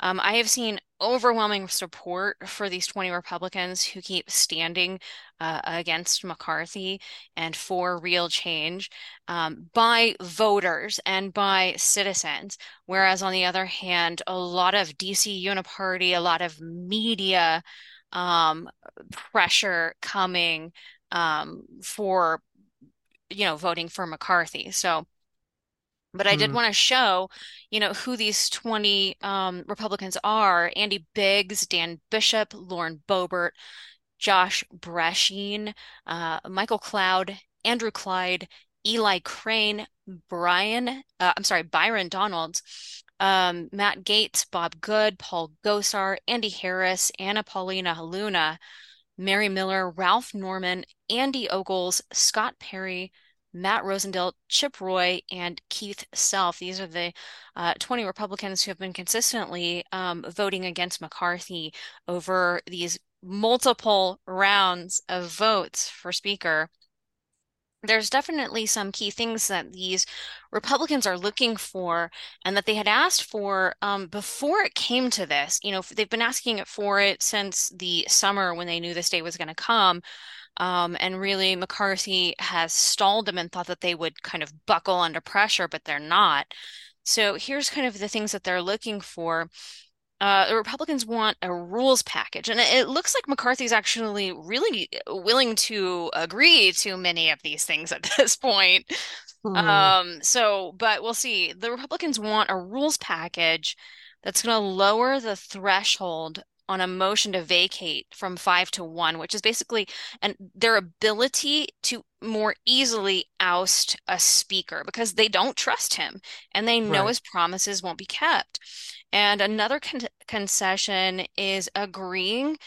A: Um, I have seen overwhelming support for these 20 Republicans who keep standing uh, against McCarthy and for real change um, by voters and by citizens. Whereas on the other hand, a lot of DC Uniparty, a lot of media um, pressure coming um, for you know, voting for McCarthy. So, but I did
B: Hmm.
A: want to show, you know, who these 20 um, Republicans are. Andy Biggs, Dan Bishop, Lauren Boebert, Josh Brecheen, uh, Michael Cloud, Andrew Clyde, Eli Crane, Brian, uh, I'm sorry, Byron Donalds, um, Matt Gaetz, Bob Good, Paul Gosar, Andy Harris, Anna Paulina Haluna, Mary Miller, Ralph Norman, Andy Ogles, Scott Perry, Matt Rosendale, Chip Roy, and Keith Self. These are the uh, 20 Republicans who have been consistently um, voting against McCarthy over these multiple rounds of votes for Speaker there's definitely some key things that these Republicans are looking for and that they had asked for um, before it came to this. You know, they've been asking for it since the summer when they knew this day was going to come. Um, and really, McCarthy has stalled them and thought that they would kind of buckle under pressure, but they're not. So here's kind of the things that they're looking for. Uh, the Republicans want a rules package, and it looks like McCarthy's actually really willing to agree to many of these things at this point.
B: Hmm.
A: Um, so, but we'll see. The Republicans want a rules package that's going to lower the threshold on a motion to vacate from five to one, which is basically and their ability to more easily oust a speaker because they don't trust him and they know
B: Right.
A: his promises won't be kept. And another con concession is agreeing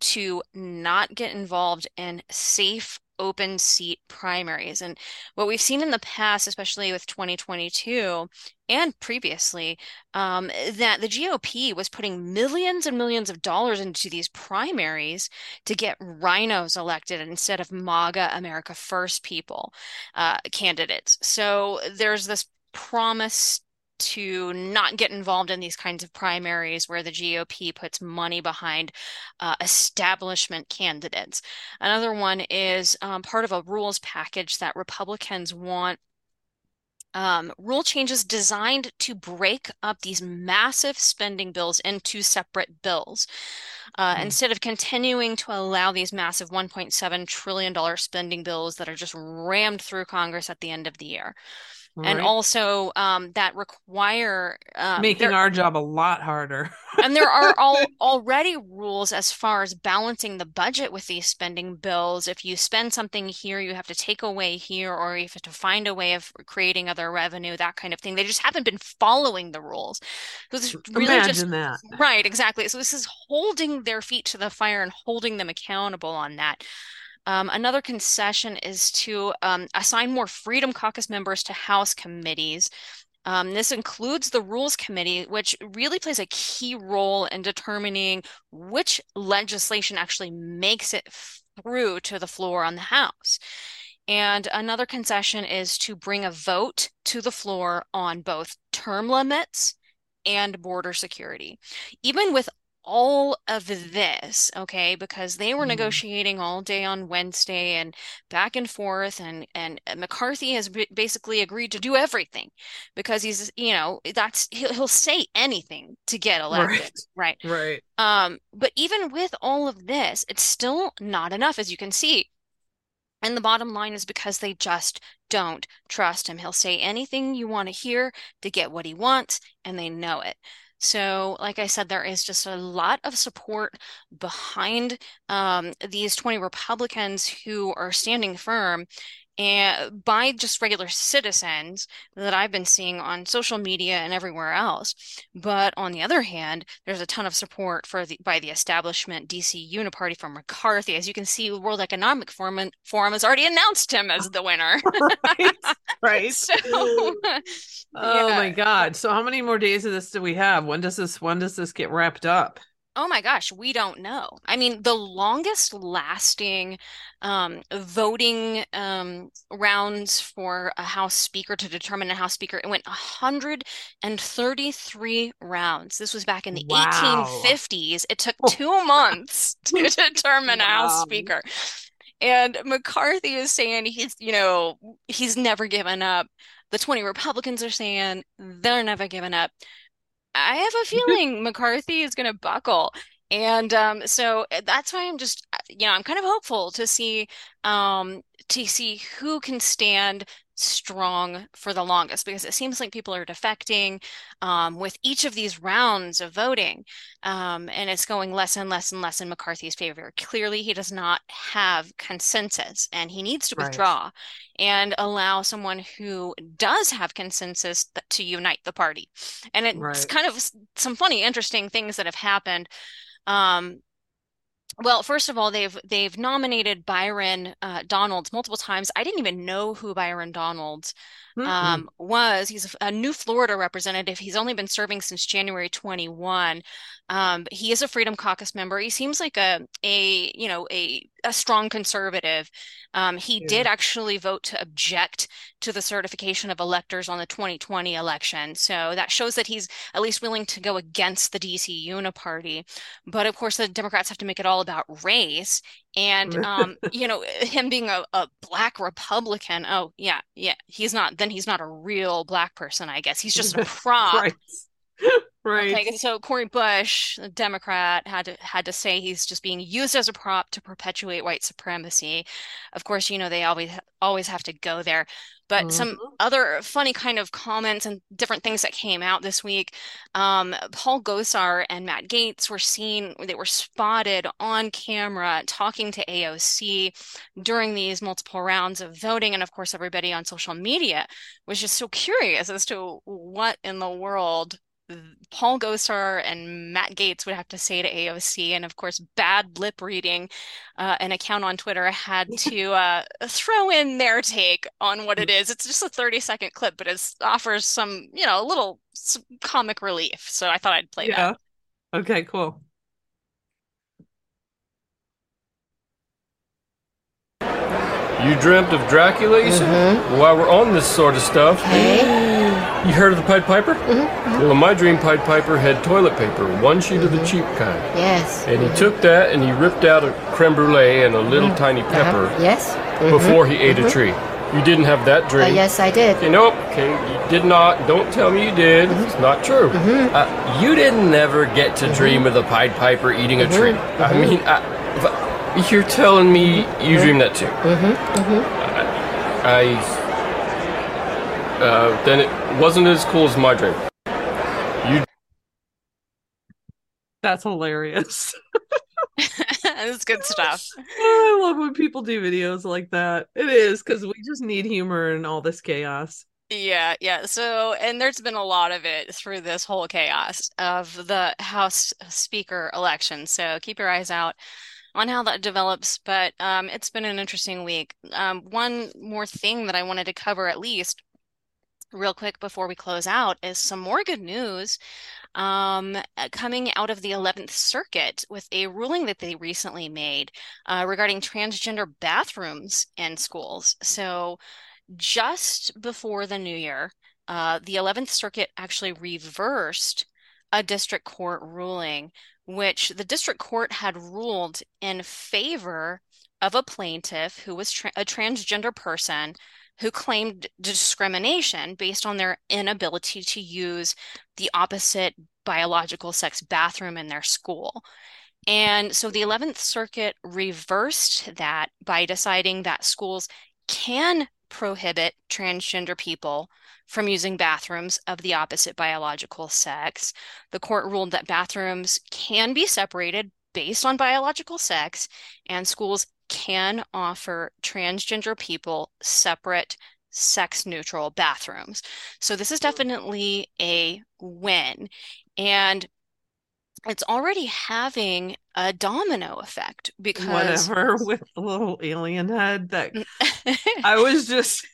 A: to not get involved in safe open seat primaries. And what we've seen in the past, especially with 2022 and previously, um, that the GOP was putting millions and millions of dollars into these primaries to get rhinos elected instead of MAGA America First people uh, candidates. So there's this promise to not get involved in these kinds of primaries where the GOP puts money behind uh, establishment candidates. Another one is um, part of a rules package that Republicans want um, rule changes designed to break up these massive spending bills into separate bills. Uh,
B: Hmm.
A: instead of continuing to allow these massive $1.7 trillion spending bills that are just rammed through Congress at the end of the year and also um, that require um,
B: Making
A: there
B: our job a lot harder.
A: and there are all already rules as far as balancing the budget with these spending bills. If you spend something here, you have to take away here, or you have to find a way of creating other revenue, that kind of thing. They just haven't been following the rules. So this is really just
B: Imagine that.
A: right, exactly. So this is holding their feet to the fire and holding them accountable on that. Um, another concession is to um, assign more Freedom Caucus members to House committees. Um, this includes the Rules Committee, which really plays a key role in determining which legislation actually makes it through to the floor on the House. And another concession is to bring a vote to the floor on both term limits and border security. Even with all of this, okay, because they were
B: Hmm.
A: negotiating all day on Wednesday and back and forth, and and McCarthy has basically agreed to do everything because he's, you know, that's he'll, he'll say anything to get elected,
B: Right.
A: right?
B: Right.
A: Um, but even with all of this, it's still not enough, as you can see. And the bottom line is because they just don't trust him. He'll say anything you want to hear to get what he wants, and they know it. So, like I said, there is just a lot of support behind um, these 20 Republicans who are standing firm and by just regular citizens that I've been seeing on social media and everywhere else. But on the other hand, there's a ton of support for the by the establishment DC Uniparty from McCarthy. As you can see, the World Economic Forum, Forum has already announced him as the winner.
B: Right. Right.
A: So,
B: Oh
A: yeah.
B: my God. So how many more days of this do we have? When does this when does this get wrapped up?
A: Oh my gosh, we don't know. I mean, the longest lasting um, voting um, rounds for a House Speaker to determine a House Speaker, it went 133 rounds. This was back in the
B: Wow.
A: 1850s. It took two months to determine a House Speaker. And McCarthy is saying he's, you know, he's never given up. The 20 Republicans are saying they're never giving up. I have a feeling McCarthy is going to buckle. And um, so uh, that's why I'm just, uh, you know, I'm kind of hopeful to see um, to see who can stand strong for the longest because it seems like people are defecting um, with each of these rounds of voting. Um, and it's going less and less and less in McCarthy's favor. Clearly, he does not have consensus and he needs to
B: Right.
A: withdraw and allow someone who does have consensus to unite the party. And it's
B: Right.
A: kind of some funny, interesting things that have happened. Um, well, first of all, they've they've nominated Byron uh, Donalds multiple times. I didn't even know who Byron Donalds
B: Mm-mm.
A: um, was. He's a, a, new Florida representative. He's only been serving since January 21. Um, he is a Freedom Caucus member. He seems like a a you know a a strong conservative. Um, he
B: Yeah.
A: did actually vote to object to the certification of electors on the 2020 election. So that shows that he's at least willing to go against the DC Uniparty. But of course, the Democrats have to make it all about race. And um, you know, him being a, a black Republican, oh yeah, yeah, he's not, then he's not a real black person, I guess. He's just a prop.
B: Right. Right.
A: Okay, so Cori Bush, a Democrat, had to had to say he's just being used as a prop to perpetuate white supremacy. Of course, you know they always always have to go there. But some
B: Mhm.
A: other funny kind of comments and different things that came out this week. Um, Paul Gosar and Matt Gaetz were seen, they were spotted on camera talking to AOC during these multiple rounds of voting. And of course, everybody on social media was just so curious as to what in the world Paul Gosar and Matt Gaetz would have to say to AOC, and of course, bad lip reading. Uh, an account on Twitter had to uh, throw in their take on what it is. It's just a 30 second clip, but it offers some, you know, a little some comic relief. So I thought I'd play
B: Yeah.
A: that.
B: Okay, cool.
C: You dreamt of Dracula, you said? While we're on this sort of stuff, you heard of the Pied Piper? Mhm. Well, in my dream, Pied Piper had toilet paper, one sheet of the mm-hmm. cheap kind.
D: Yes.
C: And he mm-hmm. took that and he ripped out a creme brulee and a little tiny uh-huh. pepper
D: Uh-huh. Yes.
C: before he ate a tree. You didn't have that
D: Uh,
C: dream.
D: yes, I did.
C: Okay, nope. Okay, you did not. Don't tell me you did. It's not true. Uh, you didn't never get to dream of the Pied Piper eating a tree. I mean, I, I- you're telling me you dreamed that too. Mhm. I. Uh, then it wasn't as cool as my dream. You
B: That's hilarious.
A: It's good stuff.
B: I love when people do videos like that. It is because we just need humor and all this chaos.
A: Yeah, yeah. So, and there's been a lot of it through this whole chaos of the House Speaker election. So keep your eyes out on how that develops. But um, it's been an interesting week. Um, one more thing that I wanted to cover, at least real quick before we close out, is some more good news um, coming out of the 11th Circuit with a ruling that they recently made uh, regarding transgender bathrooms in schools. So, just before the new year, uh, the 11th Circuit actually reversed a district court ruling, which the district court had ruled in favor of a plaintiff who was tra a transgender person who claimed discrimination based on their inability to use the opposite biological sex bathroom in their school. And so the 11th Circuit reversed that by deciding that schools can prohibit transgender people from using bathrooms of the opposite biological sex. The court ruled that bathrooms can be separated based on biological sex, and schools can offer transgender people separate sex neutral bathrooms. So this is definitely a win. And it's already having a domino effect because
B: Whatever with the little alien head that I was just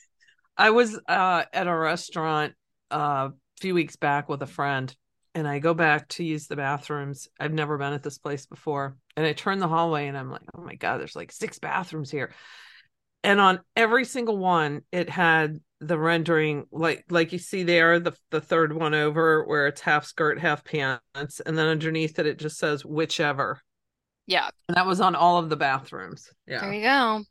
B: I was uh at a restaurant uh, a few weeks back with a friend and I go back to use the bathrooms. I've never been at this place before. And I turn the hallway and I'm like, oh my God, there's like six bathrooms here. And on every single one, it had the rendering like like you see there, the the third one over where it's half skirt, half pants, and then underneath it it just says whichever.
A: Yeah.
B: And that was on all of the bathrooms. Yeah.
A: There you go.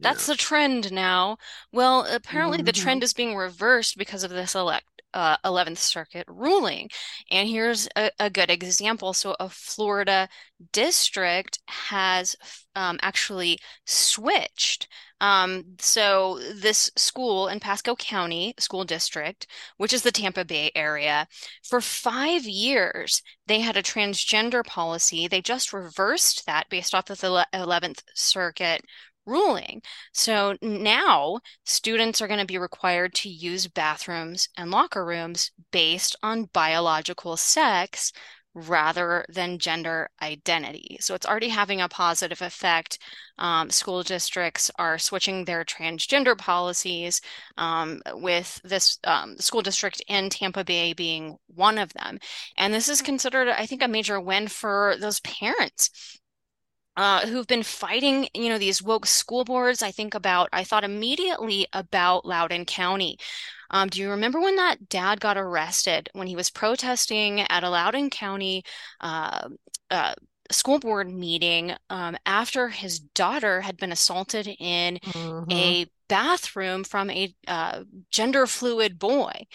A: That's
B: Yeah.
A: the trend now. Well, apparently the
B: Mhm.
A: trend is being reversed because of this elect uh, 11th Circuit ruling. And here's a, a good example. So a Florida district has um, actually switched. Um, so this school in Pasco County School District, which is the Tampa Bay area, for five years they had a transgender policy. They just reversed that based off of the 11th Circuit ruling. So now students are going to be required to use bathrooms and locker rooms based on biological sex rather than gender identity. So it's already having a positive effect. Um, school districts are switching their transgender policies, um, with this um, school district in Tampa Bay being one of them. And this is considered, I think, a major win for those parents uh, who've been fighting, you know, these woke school boards. I think about, I thought immediately about Loudoun County. Um, do you remember when that dad got arrested when he was protesting at a Loudoun County uh, uh, school board meeting um, after his daughter had been assaulted in
B: Mhm.
A: a bathroom from a uh, gender fluid boy.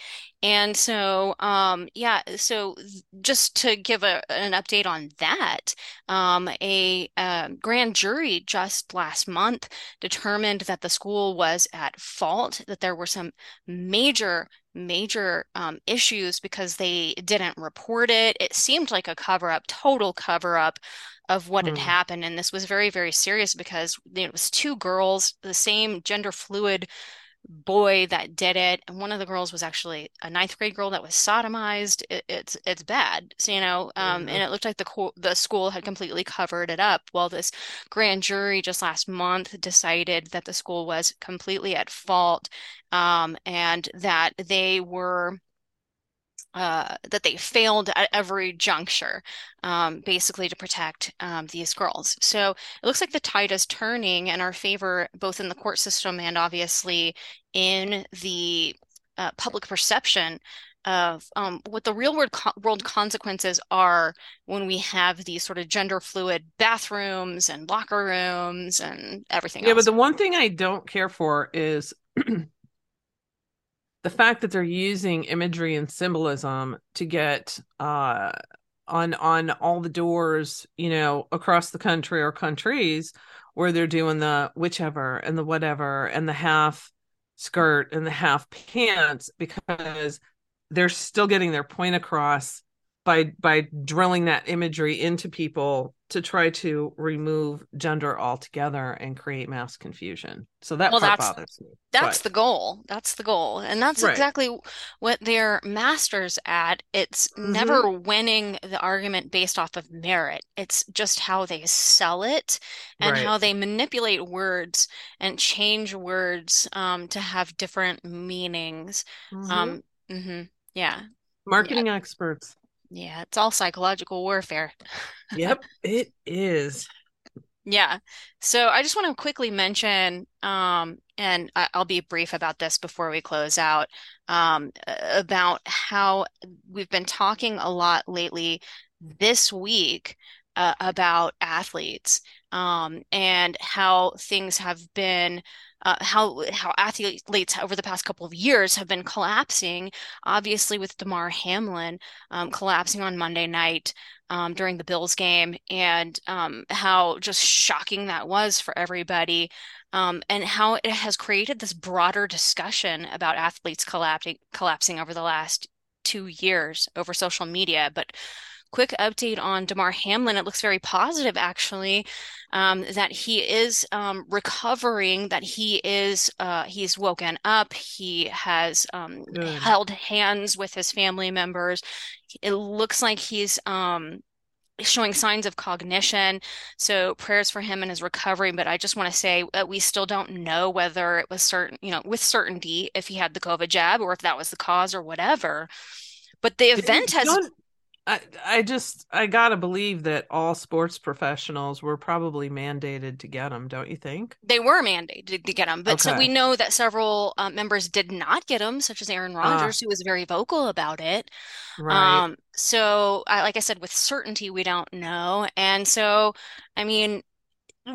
A: And so, um, yeah, so just to give a, an update on that, um, a uh, grand jury just last month determined that the school was at fault, that there were some major, major um, issues because they didn't report it. It seemed like a cover up, total cover up of what had
B: Hmm.
A: happened. And this was very, very serious because it was two girls, the same gender fluid boy that did it. And one of the girls was actually a ninth grade girl that was sodomized. It, it's it's bad, so, you know. Um,
B: Yeah.
A: and it looked like the co the school had completely covered it up. Well, this grand jury just last month decided that the school was completely at fault, um, and that they were uh, that they failed at every juncture, um, basically to protect um, these girls. So it looks like the tide is turning in our favor, both in the court system and obviously in the uh, public perception of um, what the real world, co world consequences are when we have these sort of gender fluid bathrooms and locker rooms and everything
B: Yeah,
A: else.
B: but the one thing I don't care for is the fact that they're using imagery and symbolism to get uh on on all the doors, you know, across the country or countries where they're doing the whichever and the whatever and the half skirt and the half pants because they're still getting their point across by by drilling that imagery into people to try to remove gender altogether and create mass confusion. So that
A: Well,
B: part
A: that's-
B: bothers me.
A: That's
B: But-
A: the goal. That's the goal. And that's
B: Right.
A: exactly what they're masters at. It's
B: Mhm.
A: never winning the argument based off of merit. It's just how they sell it and
B: Right.
A: how they manipulate words and change words um, to have different meanings.
B: Mhm.
A: Um, mhm. Yeah.
B: marketing experts.
A: Yeah. It's all psychological warfare.
B: Yep, it is.
A: Yeah. So I just want to quickly mention, um, and I, I'll be brief about this before we close out, um, about how we've been talking a lot lately this week, uh, about athletes, um, and how things have been, uh, how how athletes over the past couple of years have been collapsing, obviously with Damar Hamlin, um, collapsing on Monday night um, during the Bills game and um, how just shocking that was for everybody, um, and how it has created this broader discussion about athletes collapsing collapsing over the last two years over social media. But quick update on Damar Hamlin. It looks very positive, actually, um, that he is um, recovering, that he is uh, he's woken up, he has um, held hands with his family members. It looks like he's um, showing signs of cognition. So prayers for him and his recovery. But I just want to say that we still don't know whether it was certain, you know, with certainty if he had the COVID jab or if that was the cause or whatever. But the event has
B: I I just I gotta believe that all sports professionals were probably mandated to get them, don't you think?
A: They were mandated to get them, but so we know that several uh, members did not get them, such as Aaron
B: Ah,
A: Rodgers, who was very vocal about it.
B: right.
A: Um, so I, like I said, with certainty, we don't know. And so, I mean,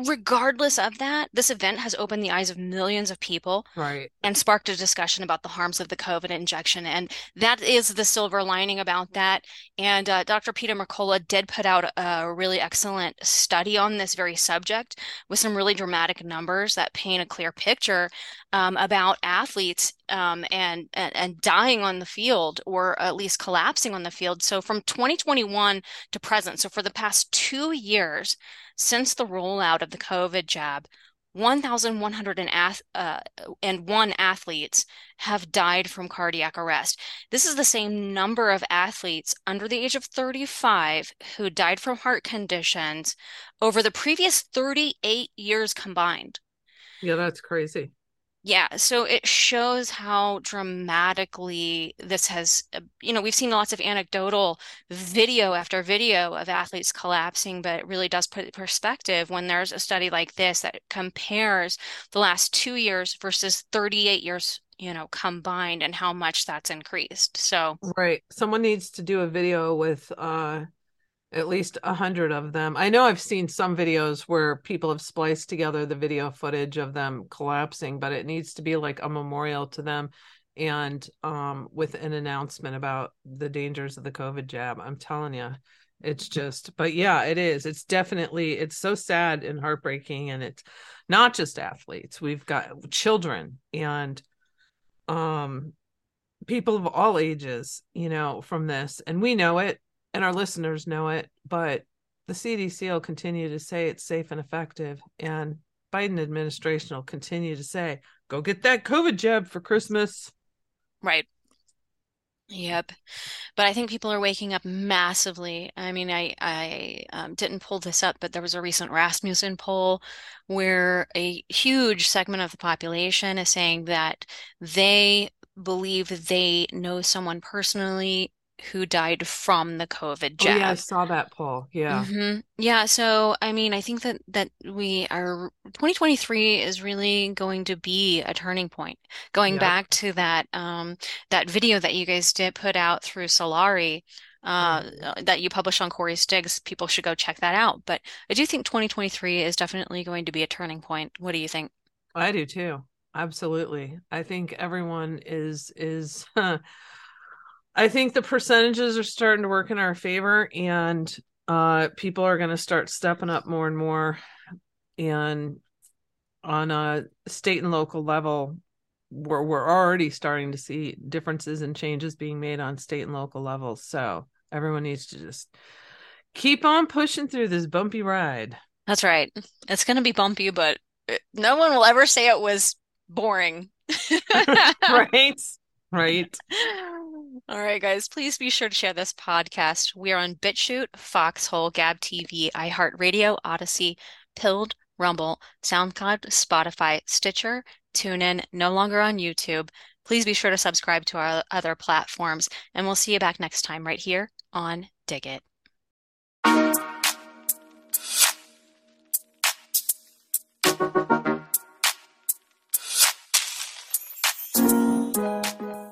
A: regardless of that, this event has opened the eyes of millions of people
B: Right.
A: and sparked a discussion about the harms of the COVID injection. And that is the silver lining about that. And uh, Dr. Peter McCullough did put out a really excellent study on this very subject with some really dramatic numbers that paint a clear picture um, about athletes um, and, and and dying on the field or at least collapsing on the field. So from 2021 to present, so for the past two years since the rollout of the COVID jab, 1,101 uh, athletes have died from cardiac arrest. This is the same number of athletes under the age of 35 who died from heart conditions over the previous 38 years combined.
B: Yeah, that's crazy.
A: Yeah, so it shows how dramatically this has, uh, you know, we've seen lots of anecdotal video after video of athletes collapsing, but it really does put perspective when there's a study like this that compares the last two years versus 38 years, you know, combined and how much that's increased. So,
B: Right. Someone needs to do a video with uh at least a hundred of them. I know I've seen some videos where people have spliced together the video footage of them collapsing, but it needs to be like a memorial to them and um with an announcement about the dangers of the COVID jab. I'm telling you, it's just, but yeah, it is. It's definitely, it's so sad and heartbreaking. And it's not just athletes. We've got children and um people of all ages, you know, from this. And we know it and our listeners know it, but the CDC will continue to say it's safe and effective. And Biden administration will continue to say, go get that COVID jab for Christmas.
A: right. Yep. But I think people are waking up massively. I mean, I I um, didn't pull this up, but there was a recent Rasmussen poll where a huge segment of the population is saying that they believe they know someone personally who died from the COVID
B: Oh yeah, I saw that poll. Yeah.
A: hmm Yeah, so I mean, I think that that we are 2023 is really going to be a turning point. Going
B: Yep.
A: back to that um that video that you guys did put out through Solari uh
B: Mhm.
A: that you published on Corey's Digs, people should go check that out. But I do think 2023 is definitely going to be a turning point. What do you think?
B: I do too. Absolutely. I think everyone is is I think the percentages are starting to work in our favor and uh people are going to start stepping up more and more and on a state and local level we're we're already starting to see differences and changes being made on state and local levels. So everyone needs to just keep on pushing through this bumpy ride.
A: That's right. It's going to be bumpy, but uh, no one will ever say it was boring.
B: right? Right.
A: All right, guys, please be sure to share this podcast. We are on BitChute, Foxhole, Gab TV, iHeartRadio, Odysee, Pilled, Rumble, SoundCloud, Spotify, Stitcher, TuneIn, no longer on YouTube. Please be sure to subscribe to our other platforms, and we'll see you back next time right here on Dig It.